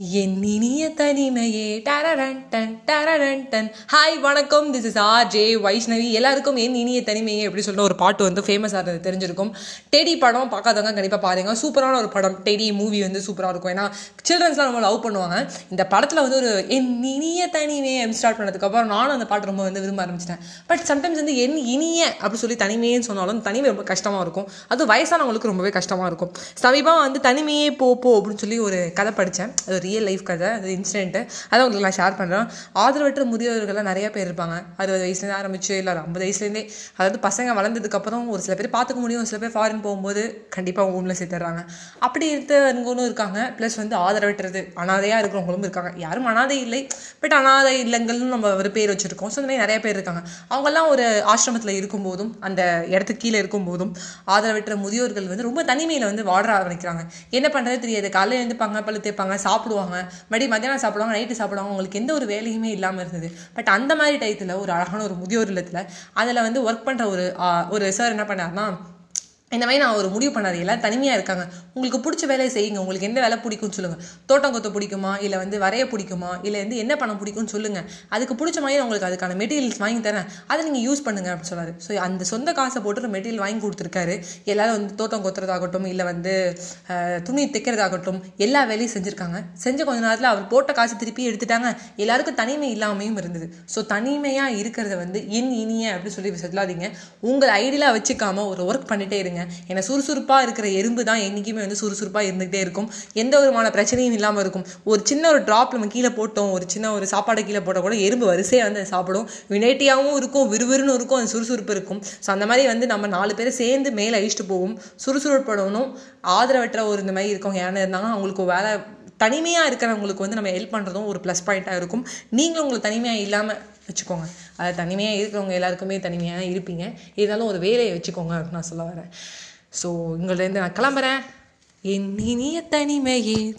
என் இனிய தனிமையே டரடன் டன் டரடன் டன். ஹாய் வணக்கம். This is R J Vaishnavi எல்லாருக்கும் என் இனிய தனிமையே எப்படி சொல்ற ஒரு பாட்டு வந்து ஃபேமஸாக இருந்தது தெரிஞ்சிருக்கும். டெடி படம் பார்க்காதவங்க கண்டிப்பாக பாருங்க. சூப்பரான ஒரு படம். டெடி மூவி வந்து சூப்பராக இருக்கும். ஏன்னா சில்ட்ரன்ஸ்லாம் ரொம்ப லவ் பண்ணுவாங்க. இந்த படத்தில் வந்து ஒரு என் இனிய தனிமையை அப்படின்னு ஸ்டார்ட் பண்ணதுக்கப்புறம் நானும் அந்த பாட்டு ரொம்ப வந்து விரும்ப ஆரம்பிச்சிட்டேன். பட் சம்டைம்ஸ் வந்து என் இனிய அப்படி சொல்லி தனிமையேன்னு சொன்னாலும் தனிமை ரொம்ப கஷ்டமாக இருக்கும். அது வயசானவங்களுக்கு ரொம்பவே கஷ்டமாக இருக்கும். சமீபம் வந்து தனிமையே போ போ அப்படின்னு சொல்லி ஒரு கதை படித்தேன் அது ரியல் லைஃப் கதை அது இன்சிடென்ட்டு அதை உங்களுக்கு நான் ஷேர் பண்ணுறேன் ஆதரவற்ற முதியோர்கள்லாம் நிறைய பேர் இருப்பாங்க. அறுபது வயசுலேருந்து ஆரம்பிச்சு இல்லை ஒரு ஐம்பது வயசுலேருந்தே அதாவது பசங்க வளர்ந்ததுக்கப்புறம் ஒரு சில பேர் பார்த்துக்க முடியும். ஒரு சில பேர் ஃபாரின் போகும்போது கண்டிப்பாக ஹோமில் சேர்த்துறாங்க அப்படி இருக்கவங்களும் இருக்காங்க. ப்ளஸ் வந்து ஆதரவற்றது அனாதையாக இருக்கிறவங்களும் இருக்காங்க. யாரும் அனாதை இல்லை பட் அனாதை இல்லங்கள்னு நம்ம ஒரு பேர் வச்சுருக்கோம். ஸோ இந்த மாதிரி நிறைய பேர் இருக்காங்க. அவங்கெல்லாம் ஒரு ஆசிரமத்தில் இருக்கும்போதும் அந்த இடத்துக்கு கீழே இருக்கும்போதும் ஆதரவற்ற முதியோர்கள் வந்து ரொம்ப தனிமையில் வந்து வாழ ஆரம்பிக்கிறாங்க. என்ன பண்ணுறது தெரியாது. காலையில் எழுந்துப்பாங்க பழு தேய்ப்பாங்க சாப்பிடுவாங்க. மறுபடியும் மத்தியானம் சாப்பிடுவாங்க நைட்டு சாப்பிடுவாங்க. அவங்களுக்கு எந்த ஒரு வேலையுமே இல்லாமல் இருந்தது. பட் அந்த மாதிரி டயத்தில் ஒரு அழகான ஒரு முதியோர் இல்லத்தில் அதில் வந்து ஒர்க் பண்ணுற ஒரு ஒரு சார் என்ன பண்ணாருன்னா இந்த மாதிரி நான் ஒரு முடிவு பண்ணாரு எல்லாம் தனிமையாக இருக்காங்க. உங்களுக்கு பிடிச்ச வேலையை செய்யுங்க. உங்களுக்கு எந்த வேலை பிடிக்கும்னு சொல்லுங்கள் தோட்டம் கொத்த பிடிக்குமா? இல்லை வந்து வரைய பிடிக்குமா? இல்லை வந்து என்ன பண்ண பிடிக்கும்னு சொல்லுங்கள் அதுக்கு பிடிச்ச மாதிரி நான் உங்களுக்கு அதுக்கான மெட்டீரியல்ஸ் வாங்கி தரேன். அதை நீங்கள் யூஸ் பண்ணுங்க அப்படின்னு சொல்லாரு ஸோ அந்த சொந்த காசை போட்டு ஒரு மெட்டீரியல் வாங்கி கொடுத்துருக்காரு. எல்லாரும் வந்து தோட்டம் கொத்துறதாகட்டும் இல்லை வந்து துணி தைக்கிறதாகட்டும் எல்லா வேலையும் செஞ்சுருக்காங்க. செஞ்ச கொஞ்ச நேரத்தில் அவர் போட்ட காசு திருப்பி எடுத்துட்டாங்க. எல்லாருக்கும் தனிமை இல்லாமையும் இருந்தது. ஸோ தனிமையாக இருக்கிறத வந்து என் இனிய அப்படின்னு சொல்லி சொல்லாதீங்க உங்கள் ஐடியலாக வச்சுக்காம ஒரு ஒர்க் பண்ணிட்டே இருங்க. ஏன்னா சுறுசுறுப்பாக இருக்கிற எறும்பு தான் என்றைக்குமே வந்து சுறுசுறுப்பாக இருந்துகிட்டே இருக்கும். எந்த விதமான பிரச்சனையும் இல்லாமல் இருக்கும். ஒரு சின்ன ஒரு ட்ராப் நம்ம கீழே போட்டோம் ஒரு சின்ன ஒரு சாப்பாடை கீழே போட்டால் கூட எறும்பு வரிசையாக வந்து சாப்பிடும். வினைட்டியாகவும் இருக்கும் விறுவிறுன்னு இருக்கும் அது சுறுசுறுப்பு இருக்கும். ஸோ அந்த மாதிரி வந்து நம்ம நாலு பேர் சேர்ந்து மேலே அழிச்சிட்டு போவோம். சுறுசுறுப்படணும் ஆதரவற்ற ஒரு இந்த மாதிரி இருக்கவங்க யானை இருந்தாங்கன்னா அவங்களுக்கு வேலை தனிமையாக இருக்கிறவங்களுக்கு வந்து நம்ம ஹெல்ப் பண்ணுறதும் ஒரு ப்ளஸ் பாயிண்ட்டாக இருக்கும். நீங்களும் உங்களுக்கு தனிமையாக இல்லாமல் வச்சுக்கோங்க. அது தனிமையாக இருக்கிறவங்க எல்லாருக்குமே தனிமையாக இருப்பீங்க. இருந்தாலும் ஒரு வேலையை வச்சுக்கோங்க அப்படின்னு நான் சொல்ல வரேன். ஸோ உங்கள்கிட்ட நான் கிளம்புறேன். என் இனிய தனிமையே.